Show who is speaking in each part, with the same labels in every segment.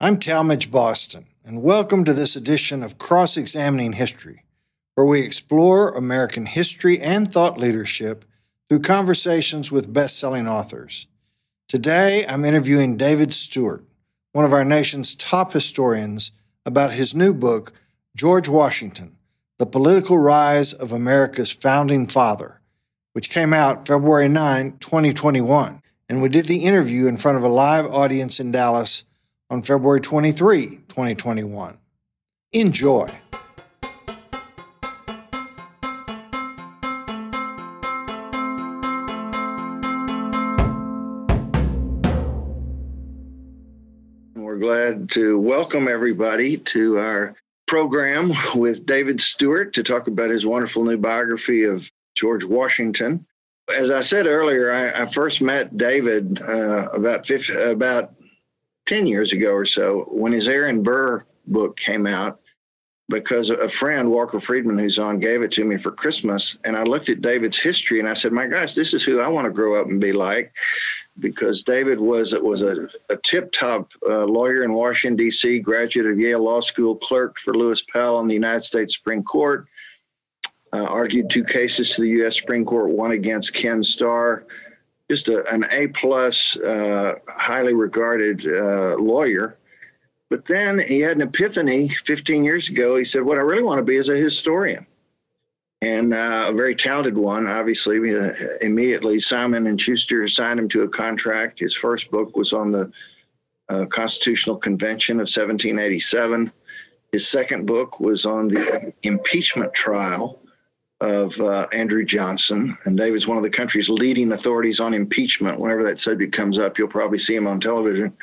Speaker 1: I'm Talmage Boston, and welcome to this edition of Cross Examining History, where we explore American history and thought leadership through conversations with best selling authors. Today, I'm interviewing David Stewart, one of our nation's top historians, about his new book, George Washington The Political Rise of America's Founding Father, which came out February 9, 2021. And we did the interview in front of a live audience in Dallas on February 23, 2021. Enjoy. We're glad to welcome everybody to our program with David Stewart to talk about his wonderful new biography of George Washington. As I said earlier, I, I first met David uh, about 50, about 10 years ago or so when his Aaron Burr book came out because a friend, Walker Friedman, who's on, gave it to me for Christmas. And I looked at David's history and I said, my gosh, this is who I want to grow up and be like. Because David was was a, a tip top uh, lawyer in Washington, D.C., graduate of Yale Law School, clerk for Lewis Powell on the United States Supreme Court, uh, argued two cases to the U.S. Supreme Court, one against Ken Starr, just a, an A plus, uh, highly regarded uh, lawyer. But then he had an epiphany 15 years ago. He said, "What I really want to be is a historian." And uh, a very talented one, obviously. Uh, immediately, Simon and Schuster assigned him to a contract. His first book was on the uh, Constitutional Convention of 1787. His second book was on the impeachment trial of uh, Andrew Johnson. And David's one of the country's leading authorities on impeachment. Whenever that subject comes up, you'll probably see him on television.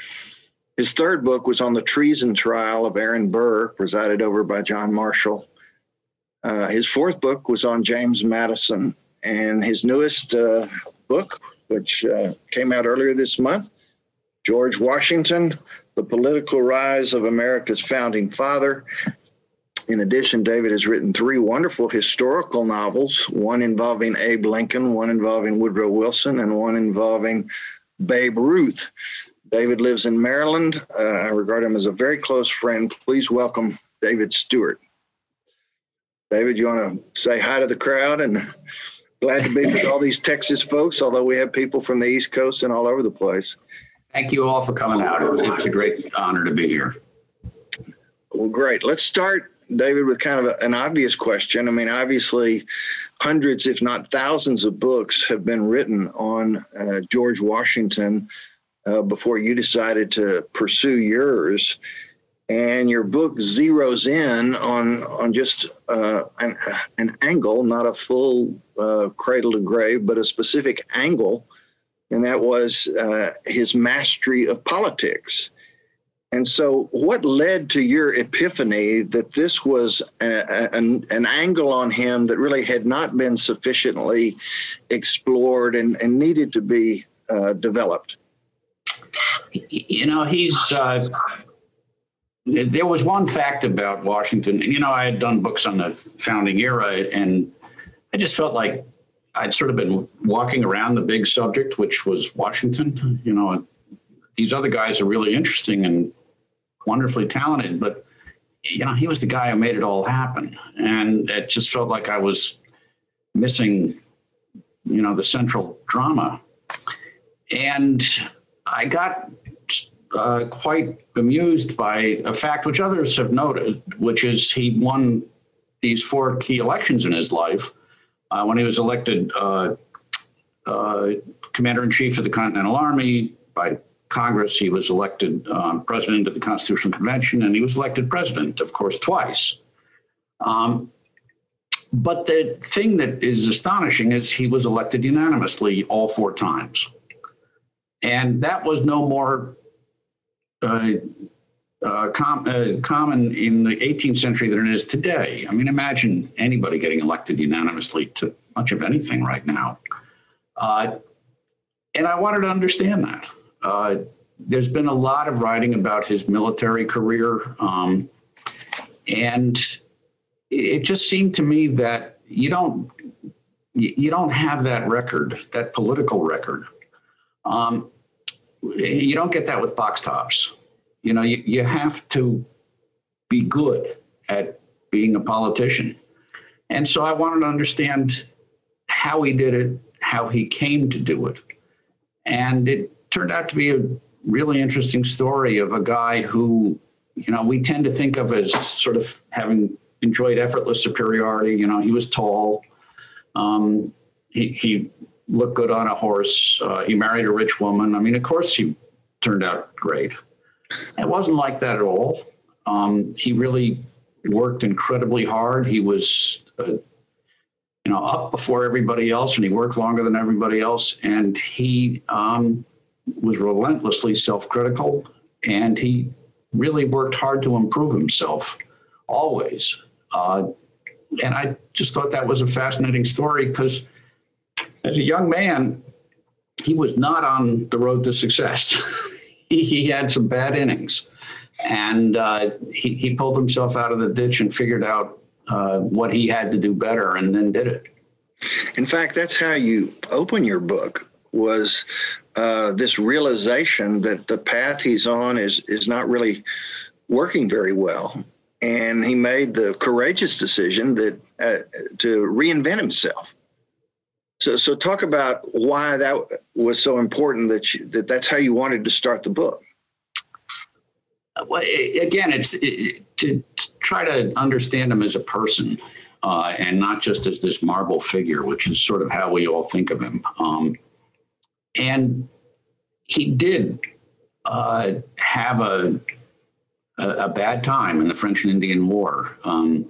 Speaker 1: His third book was on the treason trial of Aaron Burr, presided over by John Marshall. Uh, his fourth book was on James Madison. And his newest uh, book, which uh, came out earlier this month, George Washington, The Political Rise of America's Founding Father, in addition, David has written three wonderful historical novels one involving Abe Lincoln, one involving Woodrow Wilson, and one involving Babe Ruth. David lives in Maryland. Uh, I regard him as a very close friend. Please welcome David Stewart. David, you want to say hi to the crowd and glad to be with all these Texas folks, although we have people from the East Coast and all over the place.
Speaker 2: Thank you all for coming out. It's, it's a great honor to be here.
Speaker 1: Well, great. Let's start David, with kind of a, an obvious question. I mean, obviously, hundreds, if not thousands, of books have been written on uh, George Washington uh, before you decided to pursue yours. And your book zeroes in on on just uh, an, an angle, not a full uh, cradle to grave, but a specific angle, and that was uh, his mastery of politics and so, what led to your epiphany that this was a, an, an angle on him that really had not been sufficiently explored and, and needed to be uh, developed?
Speaker 2: You know, he's. Uh, there was one fact about Washington. And you know, I had done books on the founding era, and I just felt like I'd sort of been walking around the big subject, which was Washington. You know, these other guys are really interesting and wonderfully talented, but you know, he was the guy who made it all happen. And it just felt like I was missing, you know, the central drama. And I got uh, quite amused by a fact which others have noted, which is he won these four key elections in his life. Uh, when he was elected uh, uh commander in chief of the Continental Army by Congress. He was elected um, president of the Constitutional Convention, and he was elected president, of course, twice. Um, but the thing that is astonishing is he was elected unanimously all four times. And that was no more uh, uh, com- uh, common in the 18th century than it is today. I mean, imagine anybody getting elected unanimously to much of anything right now. Uh, and I wanted to understand that. Uh, there's been a lot of writing about his military career. Um, and it just seemed to me that you don't you don't have that record, that political record. Um, you don't get that with box tops. you know, you, you have to be good at being a politician. And so I wanted to understand how he did it, how he came to do it. And it turned out to be a really interesting story of a guy who, you know, we tend to think of as sort of having enjoyed effortless superiority. You know, he was tall. Um, he, he looked good on a horse. Uh, he married a rich woman. I mean, of course, he turned out great. It wasn't like that at all. Um, he really worked incredibly hard. He was, uh, you know, up before everybody else, and he worked longer than everybody else. And he um, was relentlessly self-critical, and he really worked hard to improve himself, always. Uh, and I just thought that was a fascinating story because, as a young man, he was not on the road to success. he, he had some bad innings and uh, he, he pulled himself out of the ditch and figured out uh, what he had to do better and then did it
Speaker 1: in fact that's how you open your book was uh, this realization that the path he's on is is not really working very well and he made the courageous decision that uh, to reinvent himself so so talk about why that was so important that you, that that's how you wanted to start the book
Speaker 2: well, again, it's it, to, to, try to understand him as a person uh, and not just as this marble figure, which is sort of how we all think of him. Um, and he did uh, have a, a, a bad time in the French and Indian War. Um,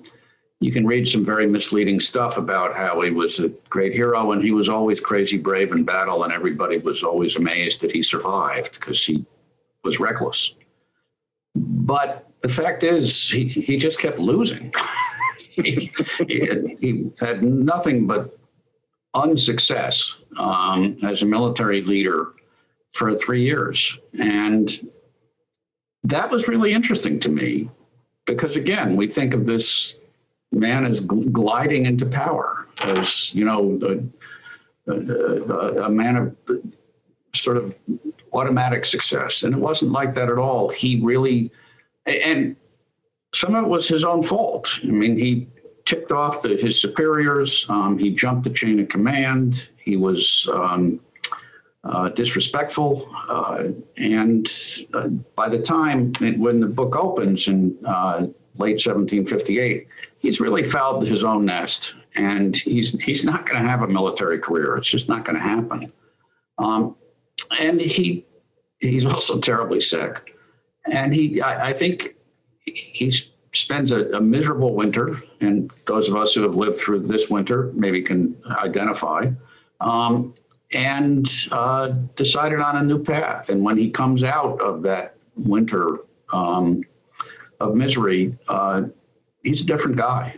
Speaker 2: you can read some very misleading stuff about how he was a great hero and he was always crazy brave in battle, and everybody was always amazed that he survived because he was reckless. But the fact is, he, he just kept losing. he, he, he, had nothing but unsuccess um, as a military leader for three years. And that was really interesting to me because, again, we think of this man as gliding into power, as, you know, a, a, a man of sort of automatic success. And it wasn't like that at all. He really, and some of it was his own fault. I mean, he ticked off the, his superiors, um, he jumped the chain of command, he was um, uh, disrespectful. Uh, and uh, by the time when the book opens in uh, late 1758, he's really fouled his own nest and he's, he's not going to have a military career. It's just not going to happen. Um, and he he's also terribly sick, and he I, I think he spends a, a, miserable winter, and those of us who have lived through this winter maybe can identify. Um, and uh, decided on a new path. And when he comes out of that winter um, of misery, uh, he's a different guy.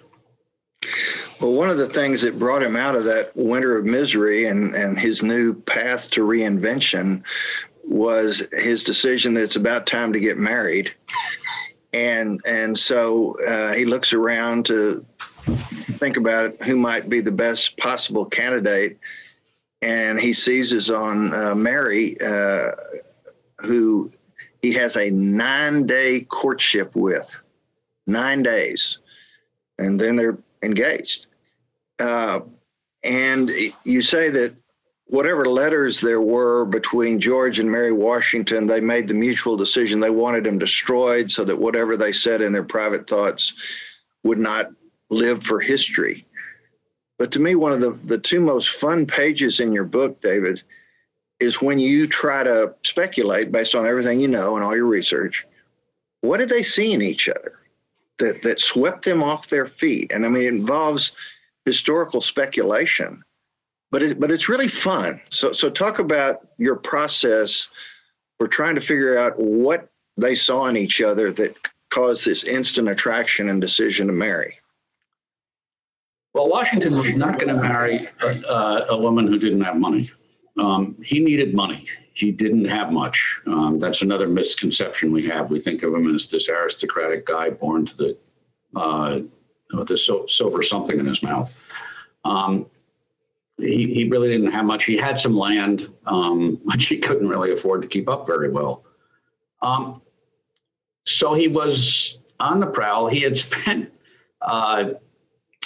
Speaker 1: Well, one of the things that brought him out of that winter of misery and, and his new path to reinvention was his decision that it's about time to get married. And and so uh, he looks around to think about who might be the best possible candidate, and he seizes on uh, Mary, uh, who he has a nine-day courtship with, nine days, and then they're engaged. Uh, and you say that whatever letters there were between George and Mary Washington, they made the mutual decision they wanted them destroyed so that whatever they said in their private thoughts would not live for history. But to me, one of the, the two most fun pages in your book, David, is when you try to speculate based on everything you know and all your research. What did they see in each other? that that swept them off their feet. And I mean, it involves historical speculation, but it, but it's really fun. So so talk about your process for trying to figure out what they saw in each other that caused this instant attraction and decision to marry.
Speaker 2: Well, Washington was not going to marry uh, a woman who didn't have money. Um, he needed money he didn't have much. Um, that's another misconception we have. We think of him as this aristocratic guy born to the uh, with the silver something in his mouth. Um, he, he really didn't have much. He had some land, um, which he couldn't really afford to keep up very well. Um, so he was on the prowl. He had spent uh,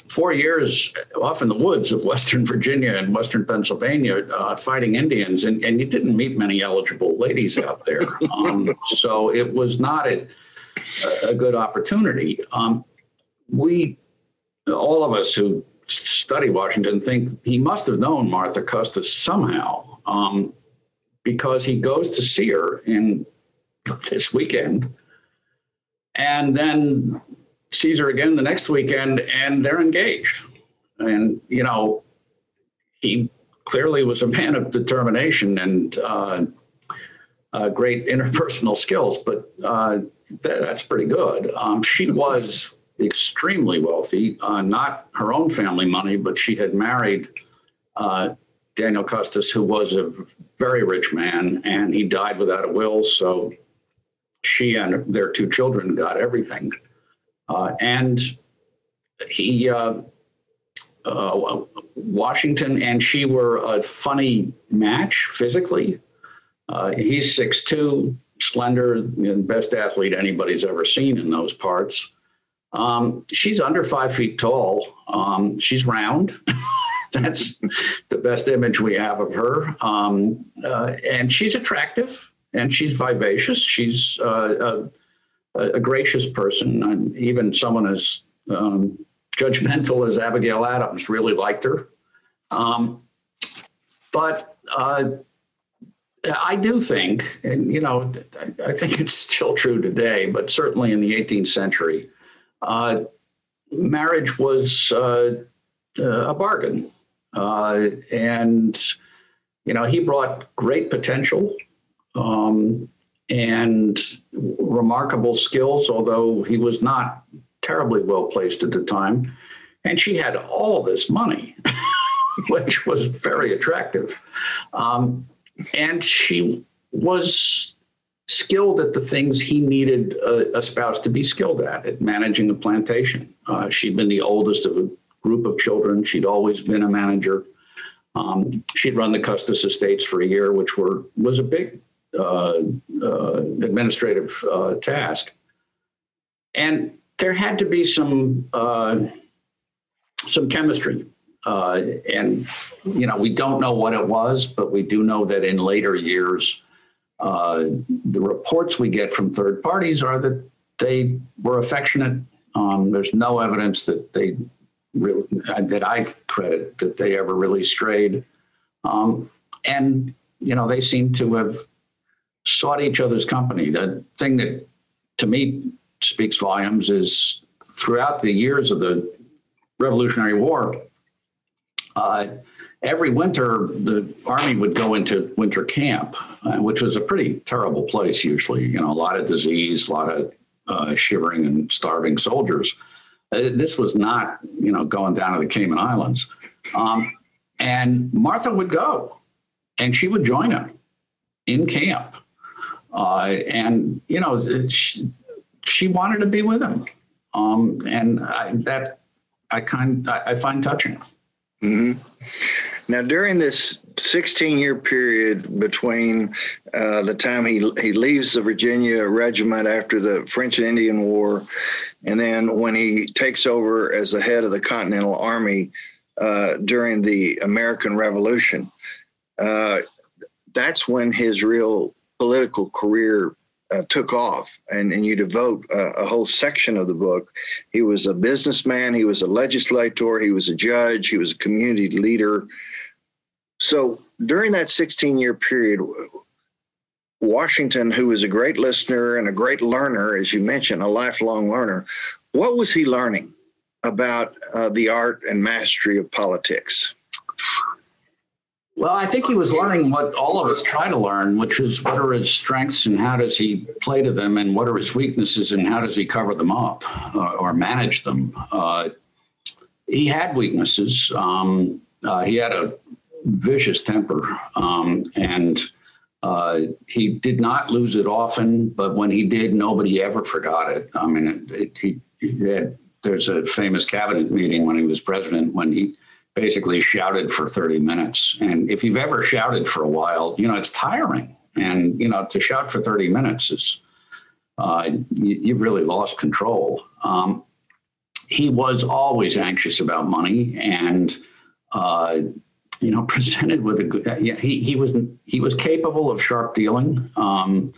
Speaker 2: four years off in the woods of Western Virginia and Western Pennsylvania uh, fighting Indians, and, and you didn't meet many eligible ladies out there. Um, so it was not a, a good opportunity. Um, we, all of us who study Washington, think he must have known Martha Custis somehow um, because he goes to see her in this weekend and then sees her again the next weekend and they're engaged. And, you know, he clearly was a man of determination and uh, uh, great interpersonal skills, but uh, that's pretty good. Um, she was extremely wealthy, uh, not her own family money, but she had married uh, Daniel Custis, who was a very rich man, and he died without a will. So she and their two children got everything. Uh, and he, uh, uh, Washington and she were a funny match physically. Uh, he's 6'2, slender, best athlete anybody's ever seen in those parts. Um, she's under five feet tall. Um, she's round. That's the best image we have of her. Um, uh, and she's attractive and she's vivacious. She's uh, a, a, gracious person. And even someone as um, judgmental as Abigail Adams really liked her. Um, but uh, I do think, and you know, I think it's still true today, but certainly in the 18th century, uh, marriage was uh, uh, a bargain. Uh, and, you know, he brought great potential um, and remarkable skills, although he was not terribly well placed at the time. And she had all this money, which was very attractive. Um, and she was skilled at the things he needed a, a spouse to be skilled at, at managing a plantation. Uh, she'd been the oldest of a group of children. She'd always been a manager. Um, she'd run the Custis Estates for a year, which were was a big uh, uh, administrative uh, task. And there had to be some uh, some chemistry. Uh, and you know, we don't know what it was, but we do know that in later years, uh, the reports we get from third parties are that they were affectionate. Um, there's no evidence that they really, that I credit that they ever really strayed. Um, and you know, they seem to have sought each other's company. The thing that to me speaks volumes is throughout the years of the Revolutionary War. Uh, every winter, the army would go into winter camp, uh, which was a pretty terrible place usually. You know, a lot of disease, a lot of uh, shivering and starving soldiers. Uh, this was not, you know, going down to the Cayman Islands. Um, and Martha would go, and she would join him in camp. Uh, and you know, she, she, wanted to be with him, um, and I, that I kind I, I find touching.
Speaker 1: Mm-hmm. Now, during this 16 year period between uh, the time he, he leaves the Virginia regiment after the French and Indian War, and then when he takes over as the head of the Continental Army uh, during the American Revolution, uh, that's when his real political career uh, took off, and, and you devote a, a, whole section of the book. He was a businessman, he was a legislator, he was a judge, he was a community leader. So during that 16 year period, Washington, who was a great listener and a great learner, as you mentioned, a lifelong learner, what was he learning about uh, the art and mastery of politics?
Speaker 2: Well, I think he was learning what all of us try to learn, which is what are his strengths and how does he play to them, and what are his weaknesses and how does he cover them up uh, or manage them. Uh, he had weaknesses. Um, uh, he had a vicious temper, um, and uh, he did not lose it often. But when he did, nobody ever forgot it. I mean, it, it, he, he had, there's a famous cabinet meeting when he was president when he basically shouted for 30 minutes. And if you've ever shouted for a while, you know, it's tiring. And, you know, to shout for 30 minutes is uh, you, have really lost control. Um, he was always anxious about money and, uh, you know, presented with a good, yeah, he, he was, he was capable of sharp dealing. Um,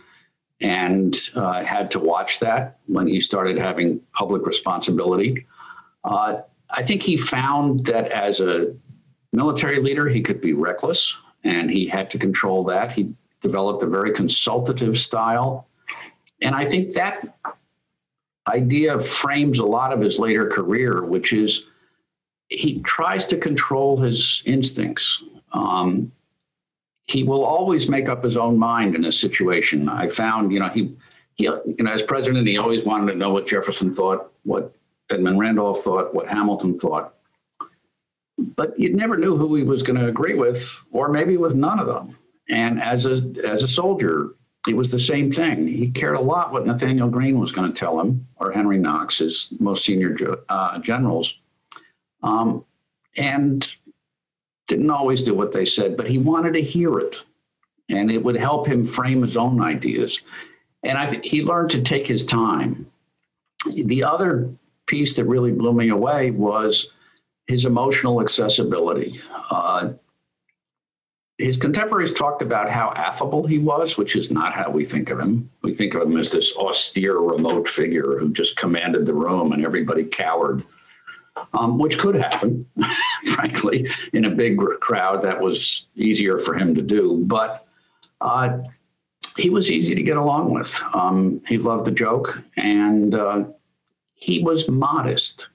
Speaker 2: and uh, had to watch that when he started having public responsibility. Uh, I think he found that as a military leader, he could be reckless and he had to control that. He developed a very consultative style. And I think that idea frames a lot of his later career, which is he tries to control his instincts. Um, he will always make up his own mind in a situation. I found, you know, he, he, you know, as president, he always wanted to know what Jefferson thought, what Edmund Randolph thought, what Hamilton thought. But you never knew who he was going to agree with, or maybe with none of them. And as a as a soldier, it was the same thing. He cared a lot what Nathanael Greene was going to tell him, or Henry Knox, his most senior uh, generals, um, and didn't always do what they said, but he wanted to hear it, and it would help him frame his own ideas. And I he learned to take his time. The other piece that really blew me away was his emotional accessibility. Uh, his contemporaries talked about how affable he was, which is not how we think of him. We think of him as this austere, remote figure who just commanded the room and everybody cowered, um, which could happen, frankly, in a big crowd. That was easier for him to do. But uh, he was easy to get along with. Um, he loved the joke and uh, he was modest.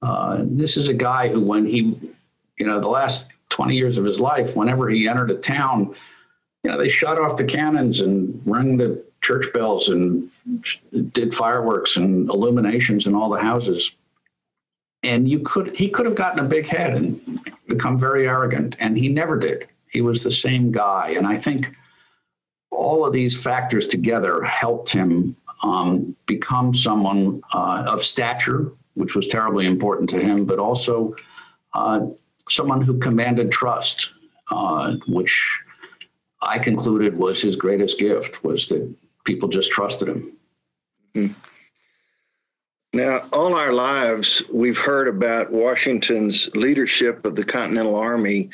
Speaker 2: Uh, this is a guy who, when he, you know, the last 20 years of his life, whenever he entered a town, you know, they shut off the cannons and rang the church bells and did fireworks and illuminations in all the houses. And you could, he could have gotten a big head and become very arrogant, and he never did. He was the same guy. And I think all of these factors together helped him um, become someone uh, of stature, which was terribly important to him, but also uh, someone who commanded trust, uh, which I concluded was his greatest gift, was that people just trusted him. Mm-hmm.
Speaker 1: Now, all our lives, we've heard about Washington's leadership of the Continental Army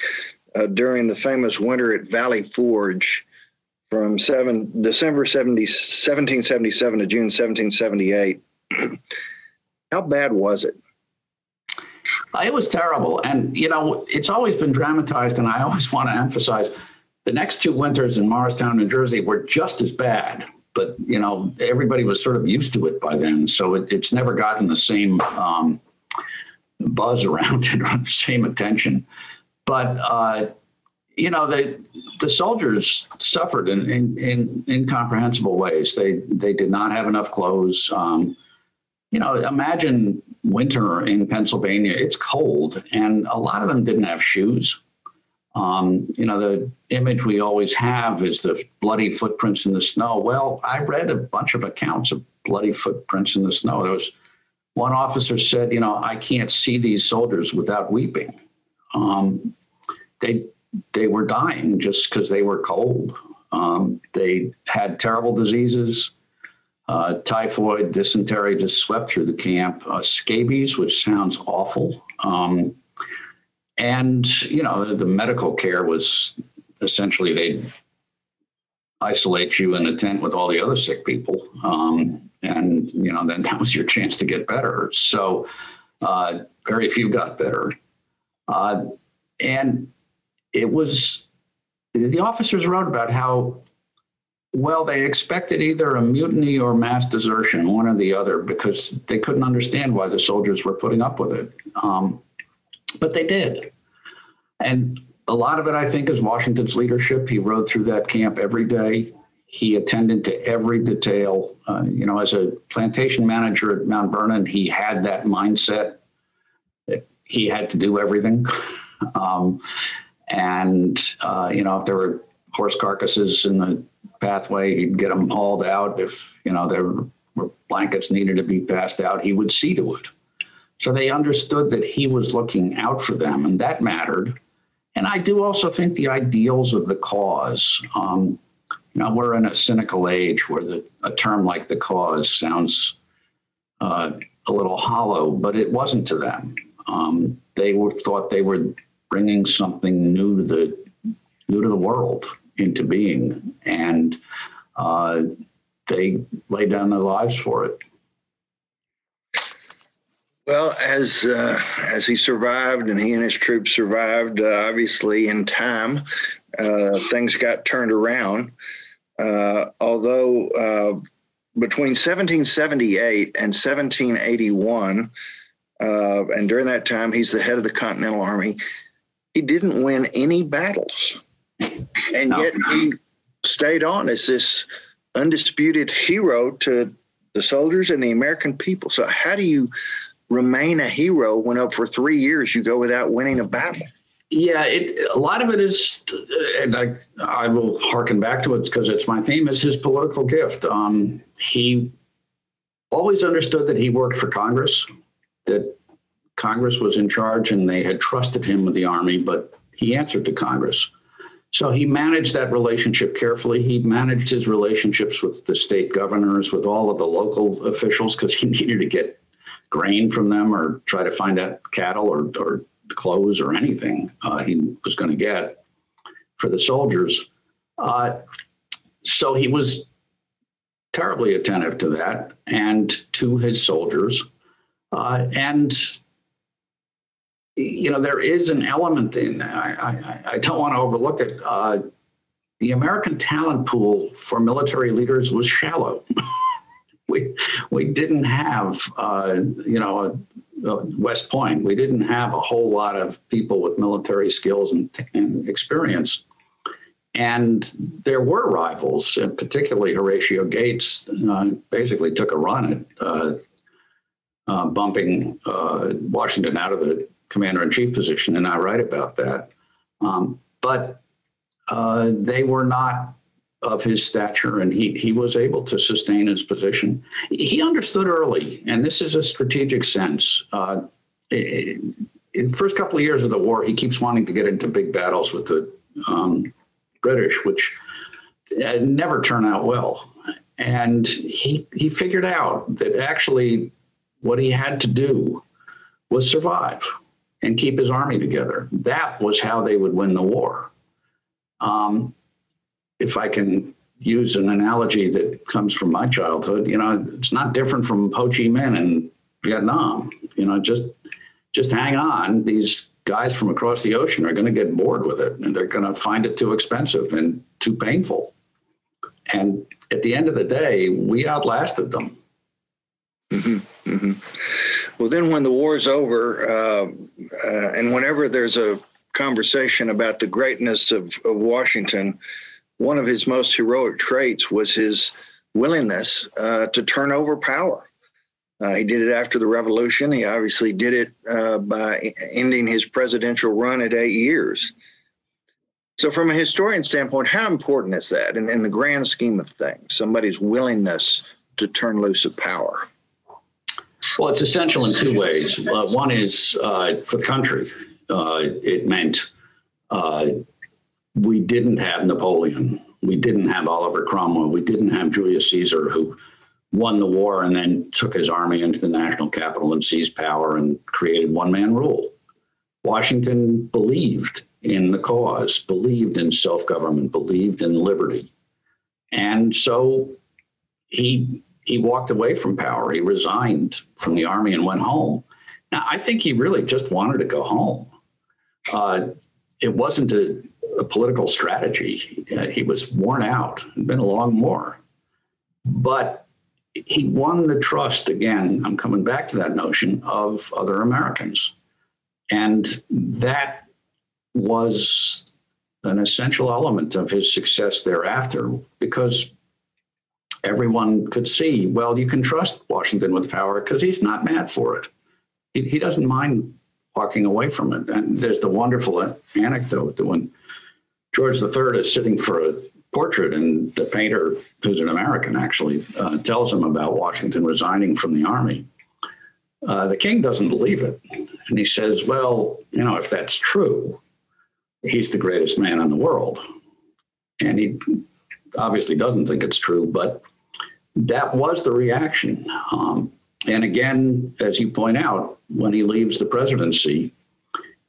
Speaker 1: uh, during the famous winter at Valley Forge from seven, December 70, 1777 to June 1778. How bad was it?
Speaker 2: Uh, it was terrible. And, you know, it's always been dramatized, and I always want to emphasize the next two winters in Morristown, New Jersey were just as bad. But, you know, everybody was sort of used to it by then. So it, it's never gotten the same um, buzz around it or the same attention. But, uh, you know, the the soldiers suffered in, in, in incomprehensible ways. They they did not have enough clothes. Um, you know, imagine winter in Pennsylvania. It's cold, and a lot of them didn't have shoes. Um, you know, the image we always have is the bloody footprints in the snow. Well, I read a bunch of accounts of bloody footprints in the snow. There was one officer said, you know, I can't see these soldiers without weeping. Um, they they were dying just because they were cold. Um, they had terrible diseases. Uh, typhoid, dysentery just swept through the camp. Uh, scabies, which sounds awful. Um, and, you know, the, medical care was essentially they'd isolate you in a tent with all the other sick people. Um, and, you know, then that was your chance to get better. So uh, very few got better. Uh, and it was the officers wrote about how well they expected either a mutiny or mass desertion, one or the other, because they couldn't understand why the soldiers were putting up with it. Um, but they did, and a lot of it, I think, is Washington's leadership. He rode through that camp every day. He attended to every detail. Uh, you know, as a plantation manager at Mount Vernon, he had that mindset that he had to do everything. um, and, uh, you know, if there were horse carcasses in the pathway, he'd get them hauled out. If, you know, there were blankets needed to be passed out, he would see to it. So they understood that he was looking out for them, and that mattered. And I do also think the ideals of the cause. Um, You know, we're in a cynical age where the, a term like the cause sounds uh, a little hollow, but it wasn't to them. Um, they were thought they were bringing something new to the new to the world into being, and uh, they lay down their lives for it.
Speaker 1: Well, as uh, as he survived and he and his troops survived, uh, obviously in time, uh, things got turned around. Uh, although uh, between 1778 and 1781, uh, and during that time he's the head of the Continental Army, he didn't win any battles, and no. yet he stayed on as this undisputed hero to the soldiers and the American people. So, how do you remain a hero when up for three years you go without winning a battle?
Speaker 2: Yeah, it, a lot of it is, and I, I will harken back to it because it's my theme, is his political gift. Um, he always understood that he worked for Congress, that Congress was in charge and they had trusted him with the Army, but he answered to Congress. So he managed that relationship carefully. He managed his relationships with the state governors, with all of the local officials, because he needed to get grain from them or try to find out cattle or, or clothes or anything uh, he was going to get for the soldiers. Uh, so he was terribly attentive to that and to his soldiers. Uh, and you know, there is an element in, I, I, I don't want to overlook it. Uh, the American talent pool for military leaders was shallow. we, we didn't have, uh, you know, West Point, we didn't have a whole lot of people with military skills and, and experience. And there were rivals, and particularly Horatio Gates uh, basically took a run at uh, uh, bumping uh, Washington out of the commander in chief position, and I write about that. Um, but uh, they were not of his stature, and he he was able to sustain his position. He understood early, and this is a strategic sense. Uh, in the first couple of years of the war, he keeps wanting to get into big battles with the um, British, which uh, never turn out well. And he he figured out that actually what he had to do was survive and keep his army together. That was how they would win the war. Um, if I can use an analogy that comes from my childhood, you know, it's not different from Ho Chi Minh in Vietnam. You know, just just hang on. These guys from across the ocean are going to get bored with it, and they're going to find it too expensive and too painful. And at the end of the day, we outlasted them.
Speaker 1: Mm-hmm, mm-hmm. Well, then when the war's over, uh, uh, and whenever there's a conversation about the greatness of, of Washington, one of his most heroic traits was his willingness uh, to turn over power. Uh, he did it after the revolution. He obviously did it uh, by ending his presidential run at eight years. So, from a historian standpoint, how important is that in, in the grand scheme of things? Somebody's willingness to turn loose of power.
Speaker 2: Well, it's essential in two ways. Uh, one is uh, for the country, uh, it meant uh, we didn't have Napoleon, we didn't have Oliver Cromwell, we didn't have Julius Caesar, who won the war and then took his army into the national capital and seized power and created one man rule. Washington believed in the cause, believed in self government, believed in liberty. And so he he walked away from power. He resigned from the army and went home. Now, I think he really just wanted to go home. Uh, it wasn't a, a political strategy. He was worn out. It'd been a long war. But he won the trust again. I'm coming back to that notion of other Americans. And that was an essential element of his success thereafter because everyone could see, well, you can trust Washington with power because he's not mad for it. He, he, doesn't mind walking away from it. And there's the wonderful anecdote that when George III is sitting for a portrait, and the painter, who's an American actually, uh, tells him about Washington resigning from the army. Uh, the king doesn't believe it. And he says, Well, you know, if that's true, he's the greatest man in the world. And he obviously doesn't think it's true, but that was the reaction. Um, and again, as you point out, when he leaves the presidency,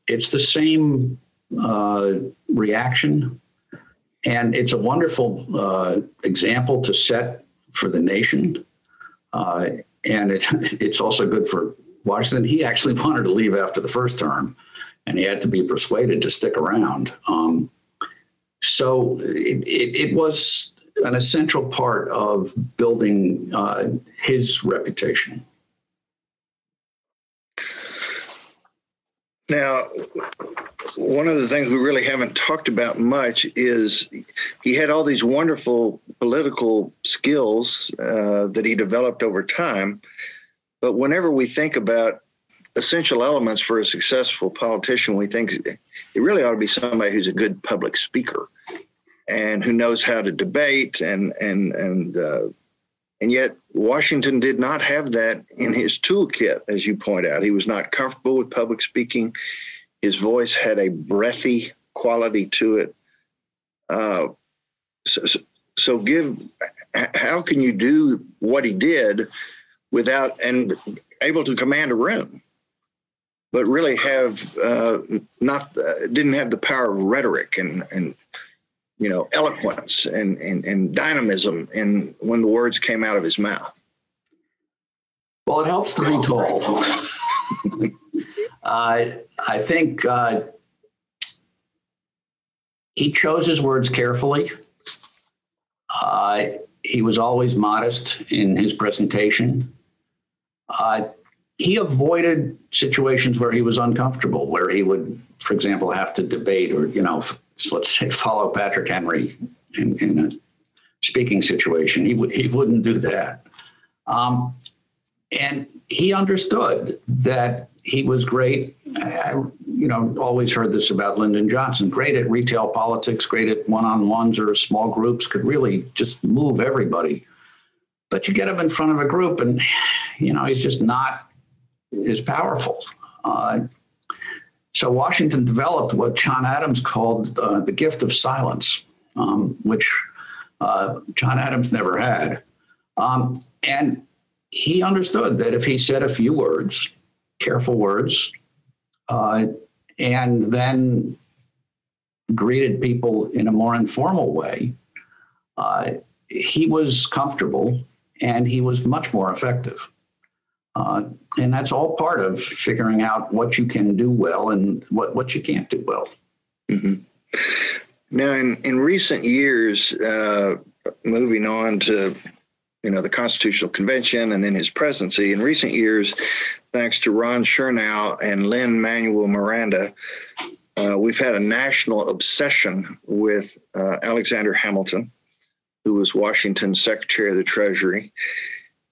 Speaker 2: it's the same uh, reaction. And it's a wonderful uh, example to set for the nation. Uh, and it, it's also good for Washington. He actually wanted to leave after the first term, and he had to be persuaded to stick around. Um, so it, it, it, was an essential part of building uh, his reputation.
Speaker 1: Now, one of the things we really haven't talked about much is he had all these wonderful political skills uh, that he developed over time. But whenever we think about essential elements for a successful politician, we think it really ought to be somebody who's a good public speaker and who knows how to debate and and and uh, and yet Washington did not have that in his toolkit, as you point out. He was not comfortable with public speaking. His voice had a breathy quality to it. Uh, so, so, give how can you do what he did without and able to command a room, but really have uh, not uh, didn't have the power of rhetoric and and you know, eloquence and, and, and dynamism in when the words came out of his mouth.
Speaker 2: Well, it helps to be tall. uh, I think uh, he chose his words carefully. Uh, he was always modest in his presentation. Uh, he avoided situations where he was uncomfortable, where he would, for example, have to debate or, you know, so let's say follow Patrick Henry in, in a speaking situation. He would he wouldn't do that, um, and he understood that he was great. I, you know, always heard this about Lyndon Johnson. Great at retail politics, great at one-on-ones or small groups. Could really just move everybody. But you get him in front of a group, and you know he's just not as powerful. Uh, so Washington developed what John Adams called uh, the gift of silence, um, which uh, John Adams never had. Um, and he understood that if he said a few words, careful words, uh, and then greeted people in a more informal way, uh, he was comfortable and he was much more effective. Uh, and that's all part of figuring out what you can do well and what, what you can't do well.
Speaker 1: Mm-hmm. Now, in, in recent years, uh, moving on to you know the Constitutional Convention and then his presidency, in recent years, thanks to Ron Chernow and Lin-Manuel Miranda, uh, we've had a national obsession with uh, Alexander Hamilton, who was Washington's Secretary of the Treasury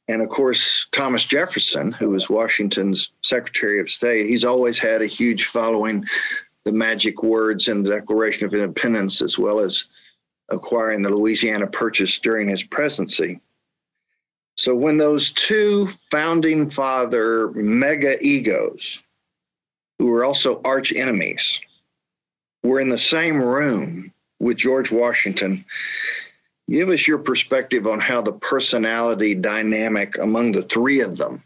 Speaker 1: and of course, Thomas Jefferson, who was Washington's Secretary of State, he's always had a huge following, the magic words in the Declaration of Independence, as well as acquiring the Louisiana Purchase during his presidency. So when those two founding father mega egos, who were also arch enemies, were in the same room with George Washington, Give us your perspective on how the personality dynamic among the three of them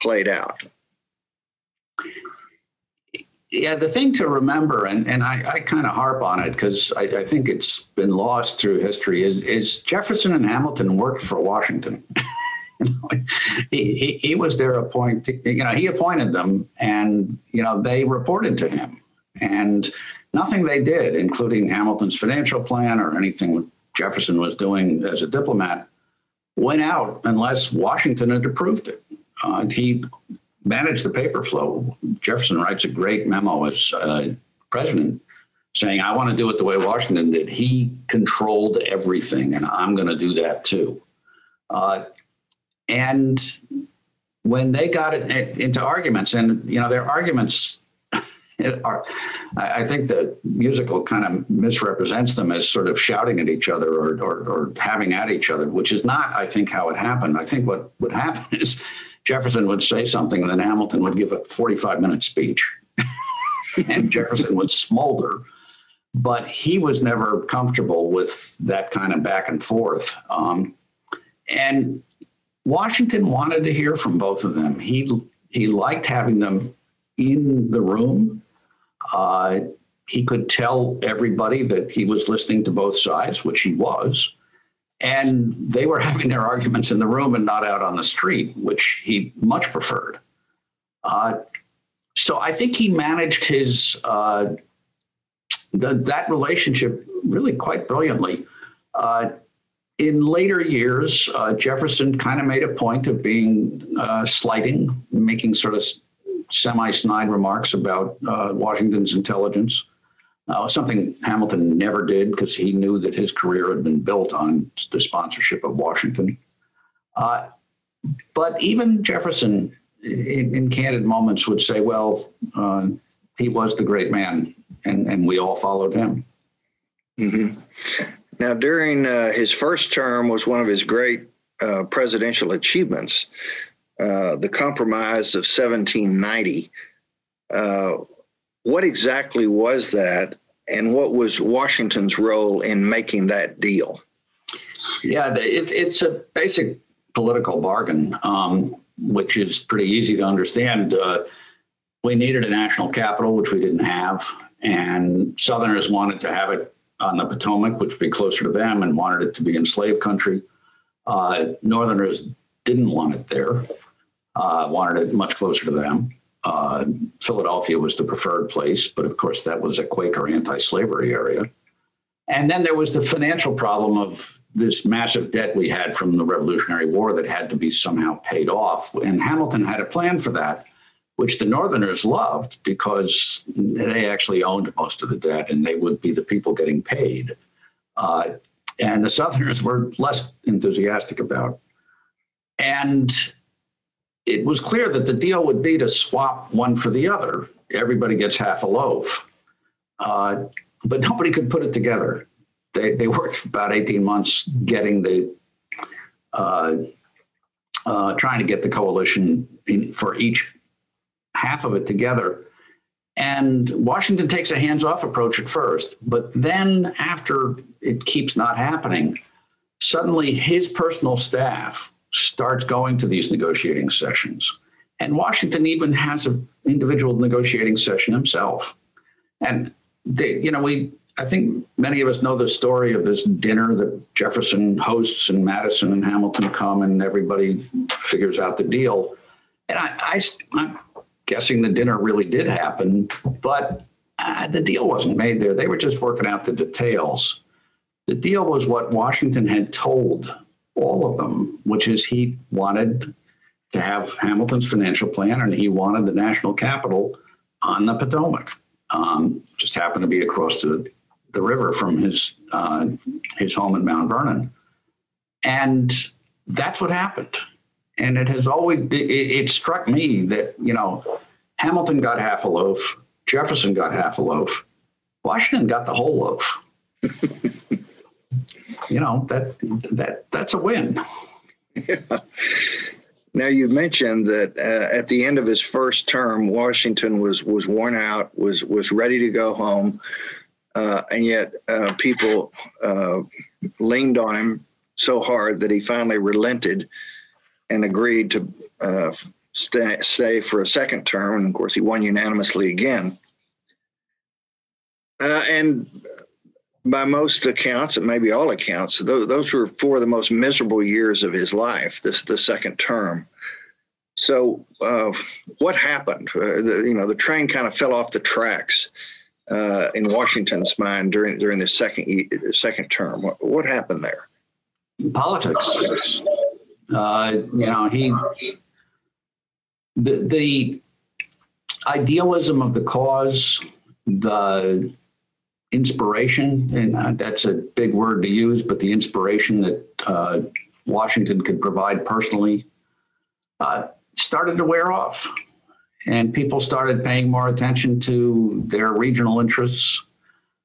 Speaker 1: played out.
Speaker 2: Yeah, the thing to remember, and, and I, I kind of harp on it because I, I, think it's been lost through history, is, is Jefferson and Hamilton worked for Washington. he, he, he was their appoint, you know, he appointed them and, you know, they reported to him. And nothing they did, including Hamilton's financial plan or anything Jefferson was doing as a diplomat went out unless Washington had approved it. Uh, he managed the paper flow. Jefferson writes a great memo as uh, president saying, I want to do it the way Washington did. He controlled everything, and I'm going to do that too. Uh, and when they got into arguments, and you know, their arguments are, I think the musical kind of misrepresents them as sort of shouting at each other or, or, or having at each other, which is not, I think, how it happened. I think what would happen is Jefferson would say something and then Hamilton would give a 45 minute speech and Jefferson would smolder. but he was never comfortable with that kind of back and forth. Um, and Washington wanted to hear from both of them. He he liked having them in the room. Uh, he could tell everybody that he was listening to both sides, which he was. And they were having their arguments in the room and not out on the street, which he much preferred. Uh, so I think he managed his uh, that relationship really quite brilliantly. Uh, in later years, uh, Jefferson kind of made a point of being uh, slighting, making sort of semi snide remarks about uh, Washington's intelligence. Uh, something Hamilton never did because he knew that his career had been built on the sponsorship of Washington. Uh, but even Jefferson, in, in, candid moments, would say, well, uh, he was the great man, and, and we all followed him.
Speaker 1: Mm-hmm. Now, during uh, his first term was one of his great uh, presidential achievements, uh, the Compromise of 1790 what exactly was that, and what was Washington's role in making that deal?
Speaker 2: Yeah, it, it's a basic political bargain, um, which is pretty easy to understand. Uh, we needed a national capital, which we didn't have, and Southerners wanted to have it on the Potomac, which would be closer to them, and wanted it to be in slave country. Uh, Northerners didn't want it there, uh, wanted it much closer to them. Uh, Philadelphia was the preferred place, but of course, that was a Quaker anti slavery area. And then there was the financial problem of this massive debt we had from the Revolutionary War that had to be somehow paid off. And Hamilton had a plan for that, which the Northerners loved because they actually owned most of the debt and they would be the people getting paid. Uh, and the Southerners were less enthusiastic about. And it was clear that the deal would be to swap one for the other. Everybody gets half a loaf. Uh, but nobody could put it together. They, they worked about 18 months getting the, uh, uh, trying to get the coalition in, for each half of it together. And Washington takes a hands off approach at first, but then after it keeps not happening, suddenly his personal staff starts going to these negotiating sessions. And Washington even has an individual negotiating session himself. And they, you know, we I think many of us know the story of this dinner that Jefferson hosts and Madison and Hamilton come and everybody figures out the deal. And I, I'm guessing the dinner really did happen, but uh, the deal wasn't made there. They were just working out the details. The deal was what Washington had told all of them, which is he wanted to have Hamilton's financial plan and he wanted the national capital on the Potomac. Um, just happened to be across the, the river from his uh, his home in Mount Vernon, and that's what happened. And it has always it, it struck me that you know Hamilton got half a loaf, Jefferson got half a loaf, Washington got the whole loaf. you know that that that's a win. Yeah.
Speaker 1: Now you mentioned that uh, at the end of his first term, Washington was was worn out, was was ready to go home, uh, and yet uh, people uh, leaned on him so hard that he finally relented and agreed to uh, stay, stay for a second term. And of course, he won unanimously again. Uh, and by most accounts, and maybe all accounts, those, those were four of the most miserable years of his life. This the second term. So, uh, what happened? Uh, the, you know, the train kind of fell off the tracks uh, in Washington's mind during during the second second term. What, what happened there?
Speaker 2: Politics. Uh, you know, he the the idealism of the cause, the inspiration, and uh, that's a big word to use, but the inspiration that uh, Washington could provide personally uh, started to wear off. And people started paying more attention to their regional interests.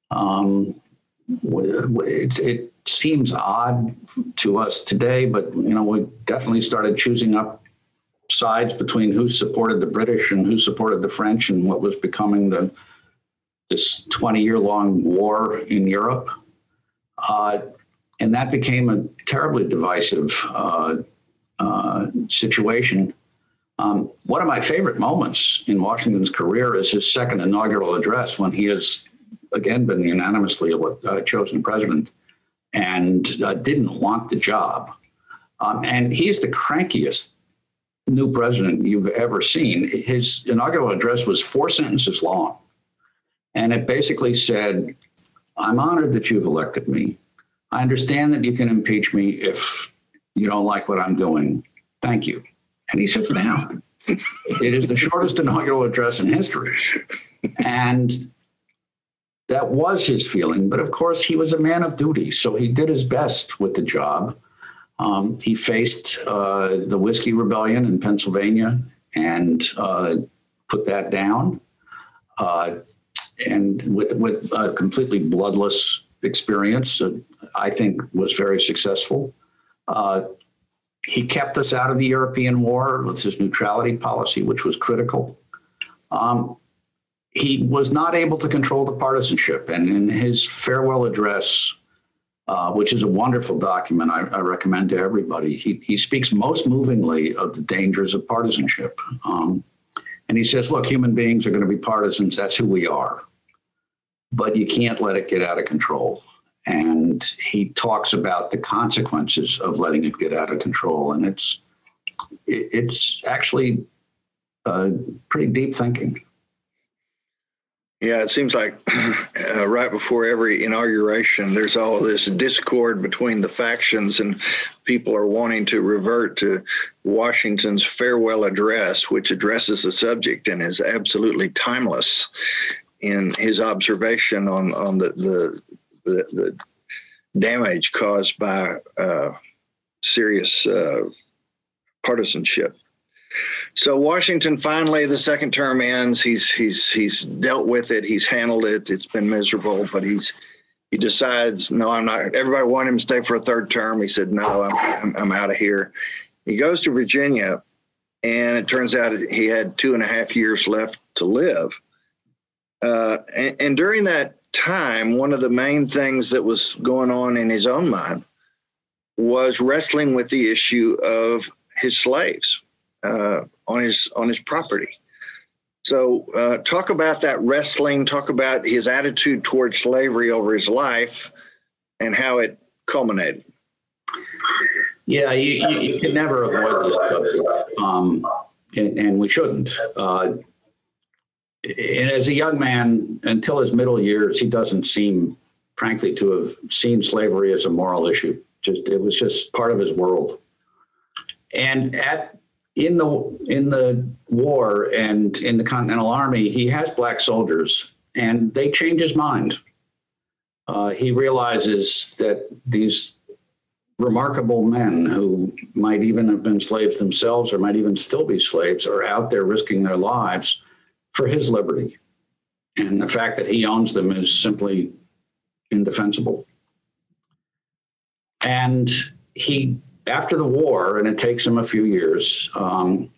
Speaker 2: Um, it, it seems odd to us today, but you know we definitely started choosing up sides between who supported the British and who supported the French, and what was becoming the this 20 year long war in Europe. Uh, and that became a terribly divisive uh, uh, situation. Um, one of my favorite moments in Washington's career is his second inaugural address when he has again been unanimously uh, chosen president and uh, didn't want the job. Um, and he's the crankiest new president you've ever seen. His inaugural address was four sentences long. And it basically said, I'm honored that you've elected me. I understand that you can impeach me if you don't like what I'm doing. Thank you. And he sits down. it is the shortest inaugural address in history. And that was his feeling. But of course, he was a man of duty. So he did his best with the job. Um, he faced uh, the Whiskey Rebellion in Pennsylvania and uh, put that down. Uh, and with, with a completely bloodless experience, uh, I think was very successful. Uh, he kept us out of the European war with his neutrality policy, which was critical. Um, he was not able to control the partisanship. And in his farewell address, uh, which is a wonderful document I, I, recommend to everybody, he, he speaks most movingly of the dangers of partisanship. Um, and he says, look, human beings are going to be partisans. That's who we are. But you can't let it get out of control. And he talks about the consequences of letting it get out of control. And it's, it's actually uh, pretty deep thinking.
Speaker 1: Yeah, it seems like uh, right before every inauguration, there's all this discord between the factions, and people are wanting to revert to Washington's farewell address, which addresses the subject and is absolutely timeless in his observation on on the the, the, the damage caused by uh, serious uh, partisanship. So Washington finally, the second term ends. He's he's he's dealt with it. He's handled it. It's been miserable, but he's he decides, no, I'm not. Everybody wanted him to stay for a third term. He said, no, I'm I'm, I'm out of here. He goes to Virginia, and it turns out he had two and a half years left to live. Uh, and, and during that time, one of the main things that was going on in his own mind was wrestling with the issue of his slaves uh, on his on his property. So, uh, talk about that wrestling. Talk about his attitude towards slavery over his life, and how it culminated.
Speaker 2: Yeah, you, you, you can never avoid this subject, um, and, and, we shouldn't. Uh, and as a young man, until his middle years, he doesn't seem, frankly, to have seen slavery as a moral issue. Just it was just part of his world. And at in the in the war and in the Continental Army, he has black soldiers, and they change his mind. Uh, he realizes that these remarkable men who might even have been slaves themselves or might even still be slaves are out there risking their lives for his liberty. And the fact that he owns them is simply indefensible. And he after the war, and it takes him a few years because um,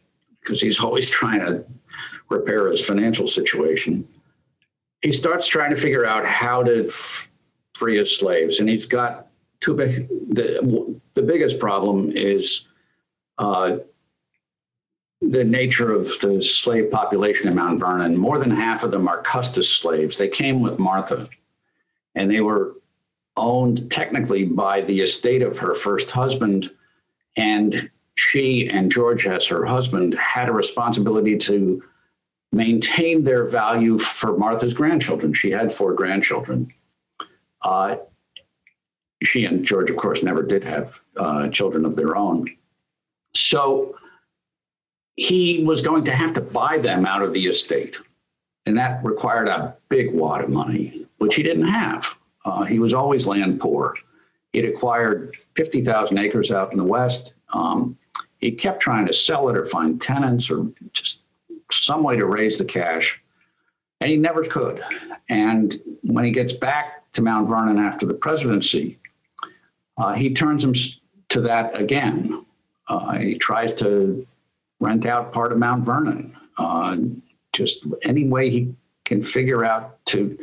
Speaker 2: he's always trying to repair his financial situation. He starts trying to figure out how to f- free his slaves, and he's got two big. The, the biggest problem is uh, the nature of the slave population in Mount Vernon. More than half of them are Custis slaves. They came with Martha, and they were owned technically by the estate of her first husband and she and George, as her husband, had a responsibility to maintain their value for Martha's grandchildren. She had four grandchildren. Uh, she and George, of course, never did have uh, children of their own. So he was going to have to buy them out of the estate. And that required a big wad of money, which he didn't have. Uh, he was always land poor. He'd acquired 50,000 acres out in the West. Um, he kept trying to sell it or find tenants or just some way to raise the cash, and he never could. And when he gets back to Mount Vernon after the presidency, uh, he turns him to that again. Uh, he tries to rent out part of Mount Vernon, uh, just any way he can figure out to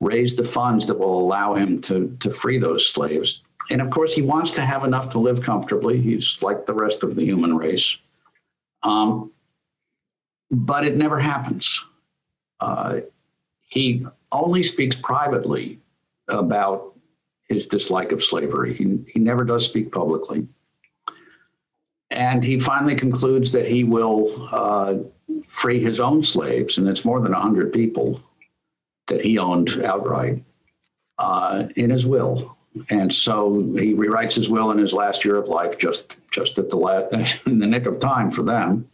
Speaker 2: raise the funds that will allow him to, to free those slaves. And of course, he wants to have enough to live comfortably. He's like the rest of the human race. Um, but it never happens. Uh, he only speaks privately about his dislike of slavery. He, he never does speak publicly. And he finally concludes that he will uh, free his own slaves, and it's more than 100 people that he owned outright uh, in his will. And so he rewrites his will in his last year of life, just just at the last, in the nick of time for them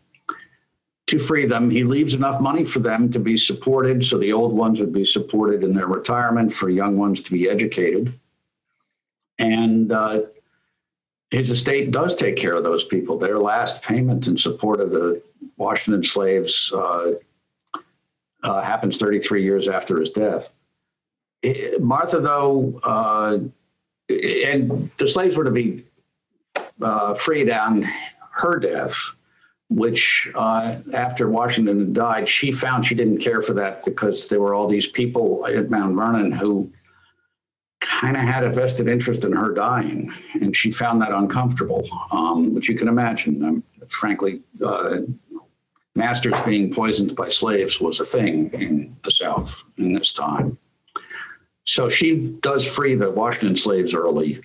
Speaker 2: to free them. He leaves enough money for them to be supported, so the old ones would be supported in their retirement, for young ones to be educated. And uh, his estate does take care of those people. Their last payment in support of the Washington slaves uh, uh, happens 33 years after his death. It, Martha, though, uh, and the slaves were to be uh, freed on her death which uh, after Washington died, she found she didn't care for that because there were all these people at Mount Vernon who kind of had a vested interest in her dying, and she found that uncomfortable, um, which you can imagine. Um, frankly, uh, masters being poisoned by slaves was a thing in the South in this time. So she does free the Washington slaves early.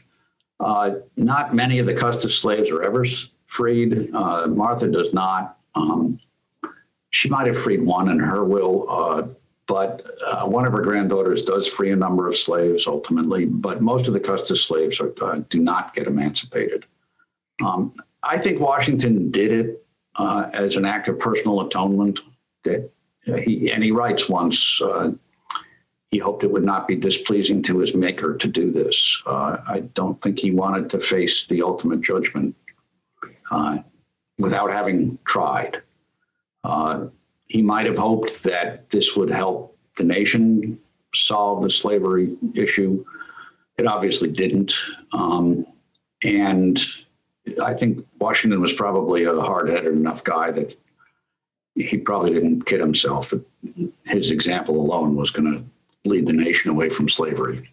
Speaker 2: Uh, not many of the Custis slaves are ever freed. Uh, Martha does not. Um, she might have freed one in her will, uh, but uh, one of her granddaughters does free a number of slaves ultimately. But most of the Custis slaves are, uh, do not get emancipated. Um, I think Washington did it uh, as an act of personal atonement. That uh, he and he writes once he hoped it would not be displeasing to his maker to do this. Uh, I don't think he wanted to face the ultimate judgment uh, without having tried. Uh, he might have hoped that this would help the nation solve the slavery issue. It obviously didn't. Um, and I think Washington was probably a hard headed enough guy that he probably didn't kid himself that his example alone was going to lead the nation away from slavery.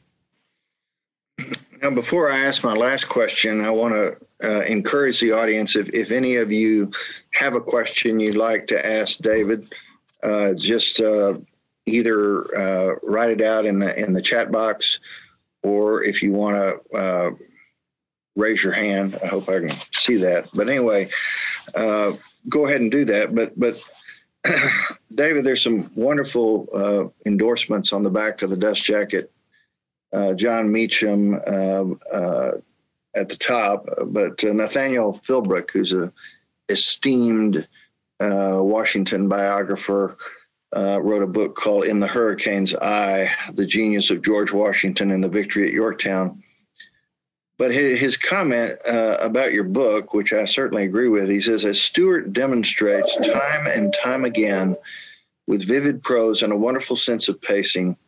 Speaker 1: Now, before I ask my last question, I want to uh, encourage the audience if, if any of you have a question you'd like to ask David, uh, just uh, either uh, write it out in the in the chat box, or if you want to uh, raise your hand. I hope I can see that. But anyway, uh, go ahead and do that. But but David, there's some wonderful endorsements on the back of the dust jacket uh, Jon Meacham uh, uh, at the top, but Nathaniel Philbrick, who's a esteemed Washington biographer, wrote a book called "In the Hurricane's Eye: The Genius of George Washington and the Victory at Yorktown." But his, his comment uh, about your book, which I certainly agree with, he says, as Stewart demonstrates time and time again with vivid prose and a wonderful sense of pacing,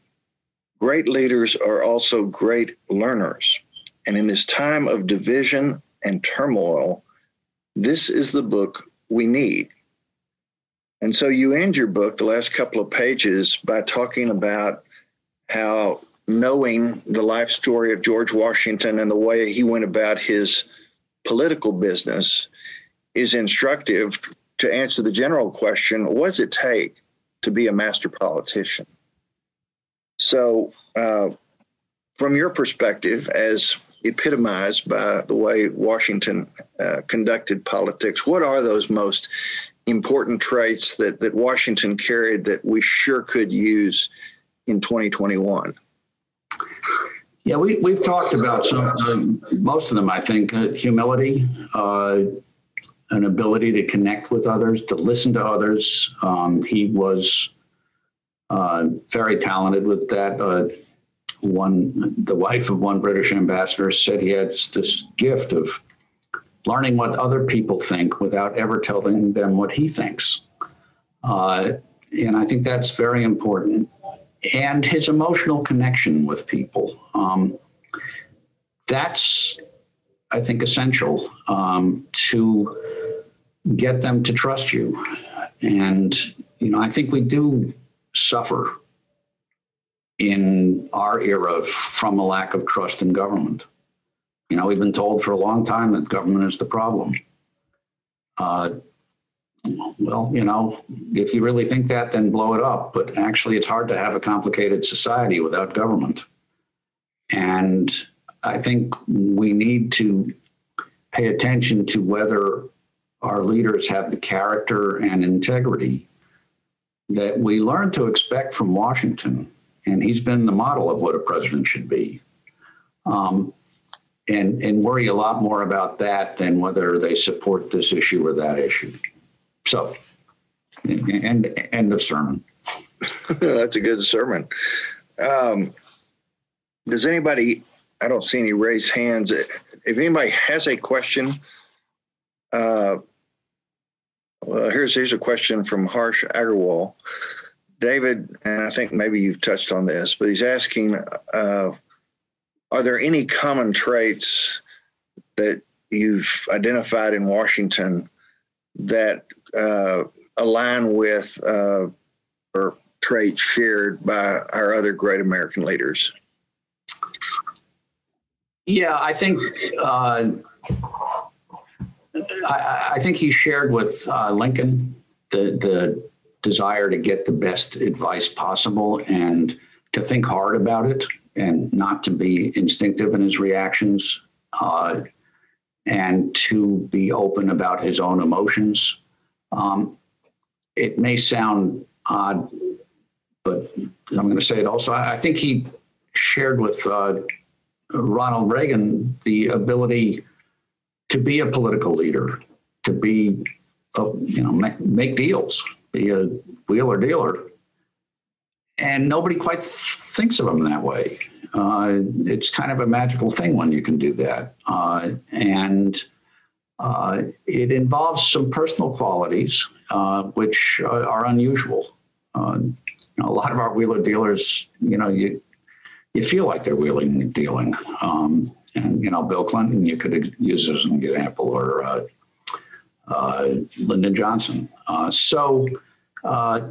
Speaker 1: Great leaders are also great learners. And in this time of division and turmoil, this is the book we need. And so you end your book, the last couple of pages, by talking about how knowing the life story of George Washington and the way he went about his political business is instructive to answer the general question what does it take to be a master politician? So, uh, from your perspective, as epitomized by the way Washington uh, conducted politics, what are those most important traits that, that Washington carried that we sure could use in 2021?
Speaker 2: Yeah, we, we've talked about some, uh, most of them, I think. Uh, humility, uh, an ability to connect with others, to listen to others. Um, he was uh, very talented with that. Uh, one, the wife of one British ambassador said he had this gift of learning what other people think without ever telling them what he thinks. Uh, and I think that's very important. And his emotional connection with people. Um, that's, I think, essential um, to get them to trust you. And, you know, I think we do suffer in our era from a lack of trust in government. You know, we've been told for a long time that government is the problem. Uh, well, you know, if you really think that, then blow it up. But actually, it's hard to have a complicated society without government. And I think we need to pay attention to whether our leaders have the character and integrity that we learned to expect from Washington. And he's been the model of what a president should be. Um, and, and worry a lot more about that than whether they support this issue or that issue. So, end, end of sermon.
Speaker 1: That's a good sermon. Um, does anybody, I don't see any raised hands. If anybody has a question, uh, well, here's here's a question from Harsh Agarwal. David, and I think maybe you've touched on this, but he's asking, uh, are there any common traits that you've identified in Washington that uh, align with uh, or traits shared by our other great American leaders?
Speaker 2: Yeah, I think uh, I, I, think he shared with uh, Lincoln the the desire to get the best advice possible and to think hard about it and not to be instinctive in his reactions uh, and to be open about his own emotions. Um, it may sound odd, but I'm going to say it also. I, think he shared with uh, Ronald Reagan the ability to be a political leader, to be, a, you know, make, make deals, be a wheeler dealer. And nobody quite thinks of them that way. Uh, it's kind of a magical thing when you can do that. Uh, and uh, it involves some personal qualities uh, which are unusual. Uh, you know, a lot of our wheeler dealers, you know, you you feel like they're wheeling and dealing. Um, you know, Bill Clinton, you could use as an example, or uh, uh, Lyndon Johnson. Uh, so uh,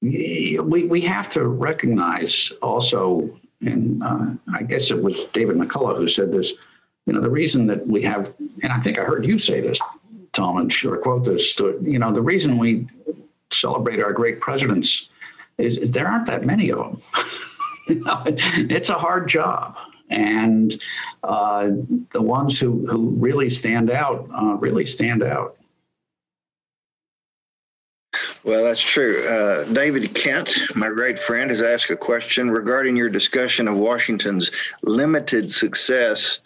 Speaker 2: we we have to recognize also, and uh, I guess it was David McCullough who said this. You know, the reason that we have, and I think I heard you say this, Tom, and sure quote this. You know, the reason we celebrate our great presidents is, is there aren't that many of them. You know, it's a hard job. And uh, the ones who, who really stand out uh, really stand out.
Speaker 1: Well, that's true. Uh, David Kent, my great friend, has asked a question regarding your discussion of Washington's limited success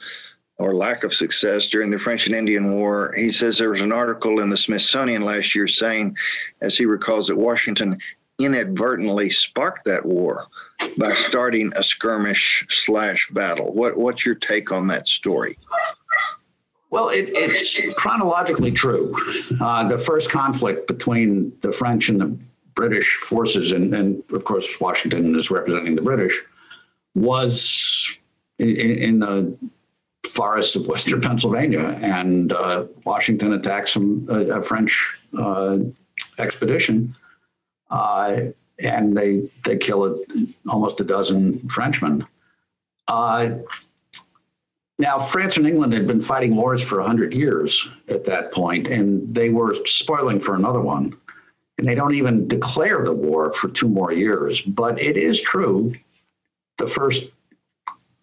Speaker 1: or lack of success during the French and Indian War. He says there was an article in the Smithsonian last year saying, as he recalls, that Washington inadvertently sparked that war by starting a skirmish slash battle. What what's your take on that story?
Speaker 2: Well, it, it's chronologically true. Uh, the first conflict between the French and the British forces, and, and of course Washington is representing the British, was in, in the forest of western Pennsylvania, and uh, Washington attacked some a, French uh, expedition uh, and they they kill almost a dozen Frenchmen. Uh, now, France and England had been fighting wars for 100 years at that point, and they were spoiling for another one. And they don't even declare the war for two more years. But it is true the first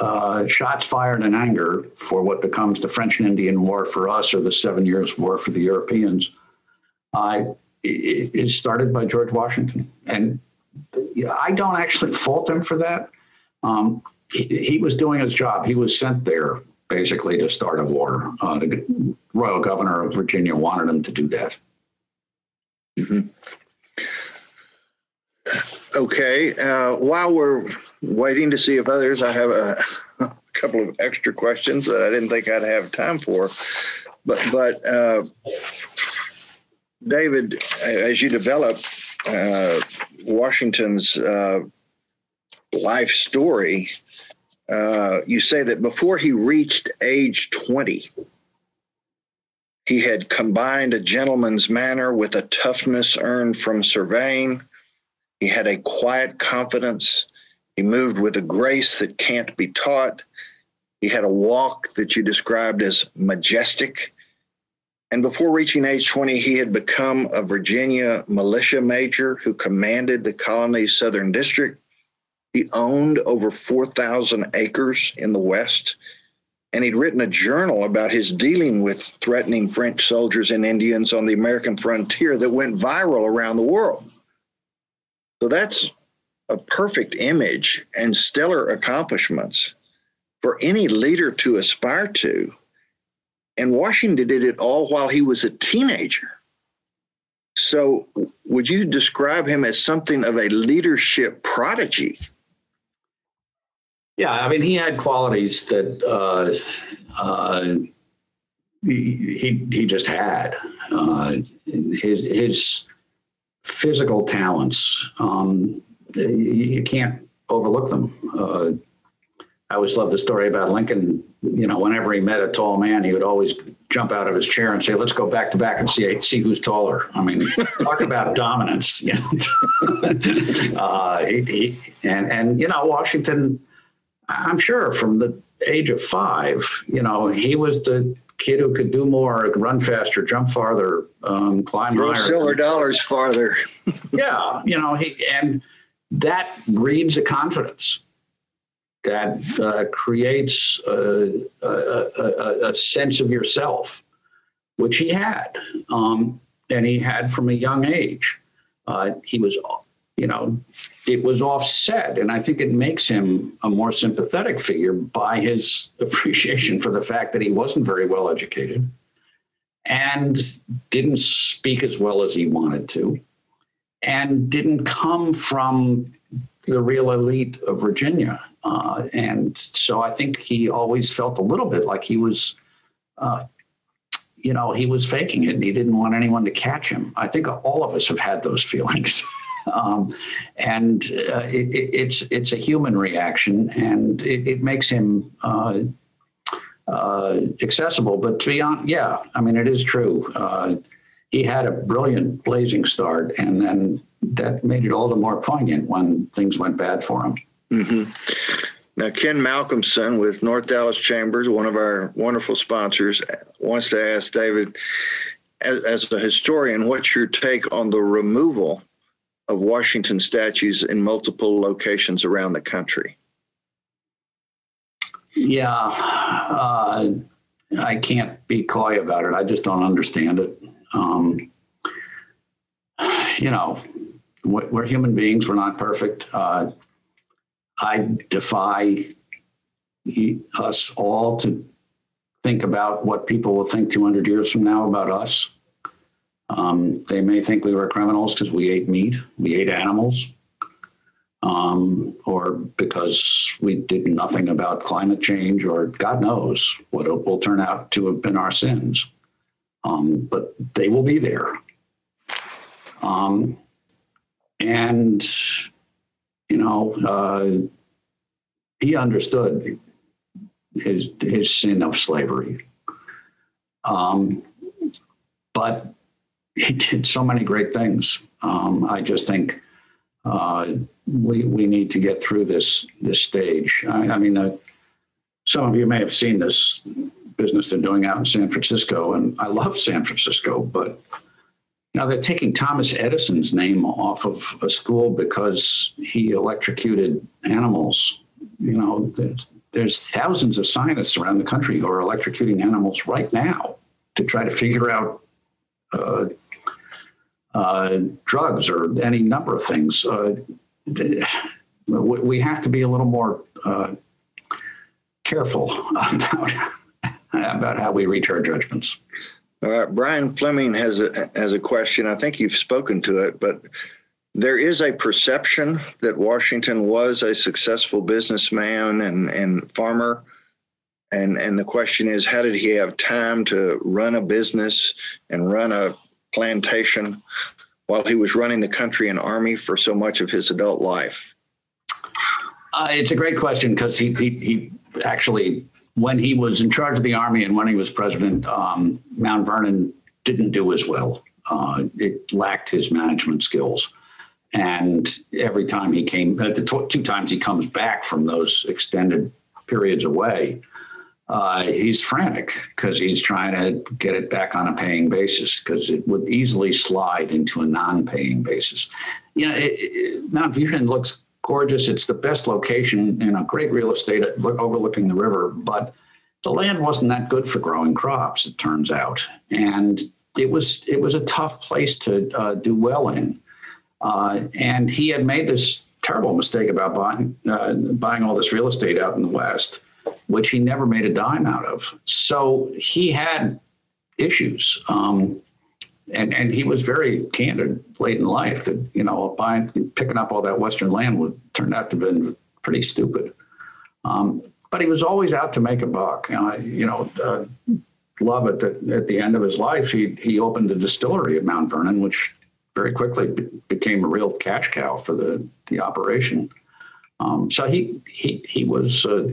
Speaker 2: uh, shots fired in anger for what becomes the French and Indian War for us, or the Seven Years' War for the Europeans, uh, started by George Washington. And I don't actually fault him for that. Um, he, he, was doing his job. He was sent there basically to start a war. Uh, the royal governor of Virginia wanted him to do that.
Speaker 1: Mm-hmm. Okay. Uh, while we're waiting to see if others, I have a, a, couple of extra questions that I didn't think I'd have time for. But but uh, David, as you develop uh, Washington's uh, life story, uh, you say that before he reached age 20, he had combined a gentleman's manner with a toughness earned from surveying, He had a quiet confidence. He moved with a grace that can't be taught. He had a walk that you described as majestic. And before reaching age 20, he had become a Virginia militia major who commanded the colony's Southern District. He owned over 4,000 acres in the West. And he'd written a journal about his dealing with threatening French soldiers and Indians on the American frontier that went viral around the world. So that's a perfect image and stellar accomplishments for any leader to aspire to. And Washington did it all while he was a teenager. So, would you describe him as something of a leadership prodigy?
Speaker 2: Yeah, I mean, he had qualities that uh, uh, he, he, he just had. Uh, his his physical talents, um, you can't overlook them. I always love the story about Lincoln. You know, whenever he met a tall man, he would always jump out of his chair and say, "Let's go back to back and see see who's taller." I mean, talk about dominance. You know? uh, he, he, and and you know, Washington. I'm sure from the age of five, you know, he was the kid who could do more, run faster, jump farther, um, climb
Speaker 1: Throw
Speaker 2: higher.
Speaker 1: silver dollars farther.
Speaker 2: yeah, you know, he and that breeds a confidence that uh, creates a, a, a, sense of yourself, which he had, um, and he had from a young age. Uh, he was, you know, it was offset, and I think it makes him a more sympathetic figure by his appreciation for the fact that he wasn't very well educated and didn't speak as well as he wanted to and didn't come from the real elite of Virginia. Uh, and so I think he always felt a little bit like he was, uh, you know, he was faking it and he didn't want anyone to catch him. I think all of us have had those feelings. um, and uh, it, it, it's it's a human reaction, and it, it makes him uh, uh, accessible. But to be honest, yeah, I mean, it is true. Uh, he had a brilliant blazing start, and then that made it all the more poignant when things went bad for him.
Speaker 1: Mm-hmm. Now, Ken Malcolmson with North Dallas Chambers, one of our wonderful sponsors, wants to ask David, as, as a historian, what's your take on the removal of Washington statues in multiple locations around the country?
Speaker 2: Yeah, uh, I can't be coy about it. I just don't understand it. Um, you know, we're human beings. We're not perfect. Uh, I defy us all to think about what people will think 200 years from now about us. Um, they may think we were criminals because we ate meat, we ate animals, um, or because we did nothing about climate change, or God knows what it will turn out to have been our sins. Um, but they will be there. Um, and, you know, uh, he understood his, his sin of slavery. Um, but he did so many great things. Um, I just think uh, we we need to get through this this stage. I, I mean, uh, some of you may have seen this business they're doing out in San Francisco, and I love San Francisco, but now they're taking Thomas Edison's name off of a school because he electrocuted animals. You know, there's, there's thousands of scientists around the country who are electrocuting animals right now to try to figure out uh, uh, drugs or any number of things. Uh, we have to be a little more uh, careful about about how we reach our judgments.
Speaker 1: Right, Brian Fleming has a has a question. I think you've spoken to it, but there is a perception that Washington was a successful businessman and, and farmer. And, and the question is, how did he have time to run a business and run a plantation while he was running the country and army for so much of his adult life?
Speaker 2: Uh, it's a great question because he, he, he actually, when he was in charge of the army and when he was president, um, Mount Vernon didn't do as well. Uh, it lacked his management skills. And every time he came, the two times he comes back from those extended periods away, uh, he's frantic because he's trying to get it back on a paying basis because it would easily slide into a non-paying basis. You know, it, it, Mount Vernon looks gorgeous. It's the best location in a great real estate overlooking the river, but the land wasn't that good for growing crops. It turns out, and it was it was a tough place to uh, do well in. Uh, and he had made this terrible mistake about buying uh, buying all this real estate out in the West, which he never made a dime out of. So he had issues. Um, and, and he was very candid late in life that you know buying picking up all that western land would turned out to have been pretty stupid um, but he was always out to make a buck you know, you know uh, love it that at the end of his life he he opened a distillery at mount vernon which very quickly became a real cash cow for the the operation. Um, so he he he was uh,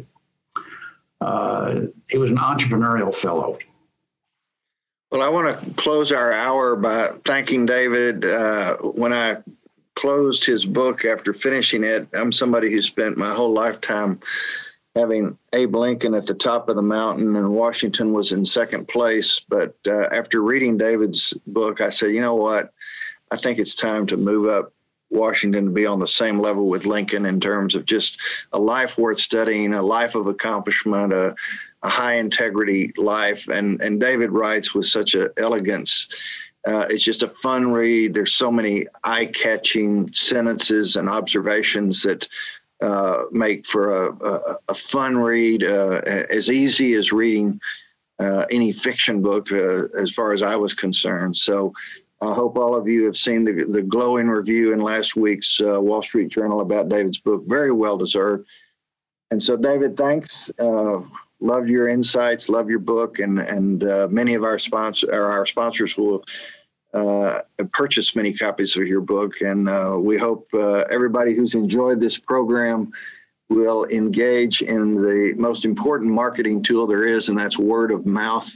Speaker 2: uh, he was an entrepreneurial fellow.
Speaker 1: Well, I want to close our hour by thanking David. Uh, when I closed his book after finishing it, I'm somebody who spent my whole lifetime having Abe Lincoln at the top of the mountain and Washington was in second place. But uh, after reading David's book, I said, you know what? I think it's time to move up Washington to be on the same level with Lincoln in terms of just a life worth studying, a life of accomplishment, a, a high integrity life. And and David writes with such a elegance. Uh, it's just a fun read. There's so many eye catching sentences and observations that uh, make for a, a, a fun read, uh, as easy as reading uh, any fiction book, uh, as far as I was concerned. So I hope all of you have seen the, the glowing review in last week's uh, Wall Street Journal about David's book. Very well deserved. And so, David, thanks. Love your insights, love your book, and and uh, many of our sponsors, our sponsors will uh, purchase many copies of your book. And uh, we hope uh, everybody who's enjoyed this program will engage in the most important marketing tool there is, and that's word of mouth,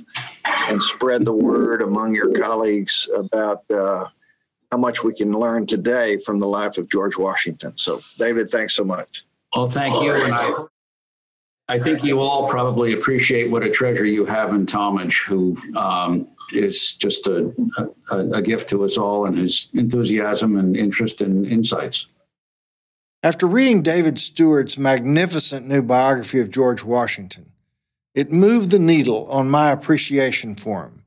Speaker 1: and spread the word among your colleagues about uh, how much we can learn today from the life of George Washington. So, David, thanks so much.
Speaker 2: Well, thank you. I think you all probably appreciate what a treasure you have in Talmage, who um, is just a, a, a gift to us all, and his enthusiasm and interest and insights.
Speaker 3: After reading David Stewart's magnificent new biography of George Washington, it moved the needle on my appreciation for him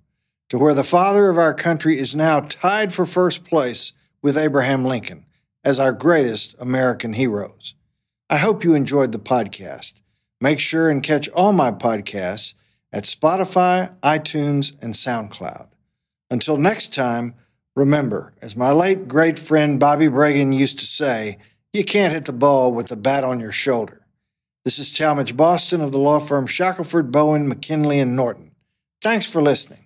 Speaker 3: to where the father of our country is now tied for first place with Abraham Lincoln as our greatest American heroes. I hope you enjoyed the podcast. Make sure and catch all my podcasts at Spotify, iTunes, and SoundCloud. Until next time, remember, as my late great friend Bobby Bragan used to say, you can't hit the ball with the bat on your shoulder. This is Talmage Boston of the law firm Shackelford, Bowen, McKinley, and Norton. Thanks for listening.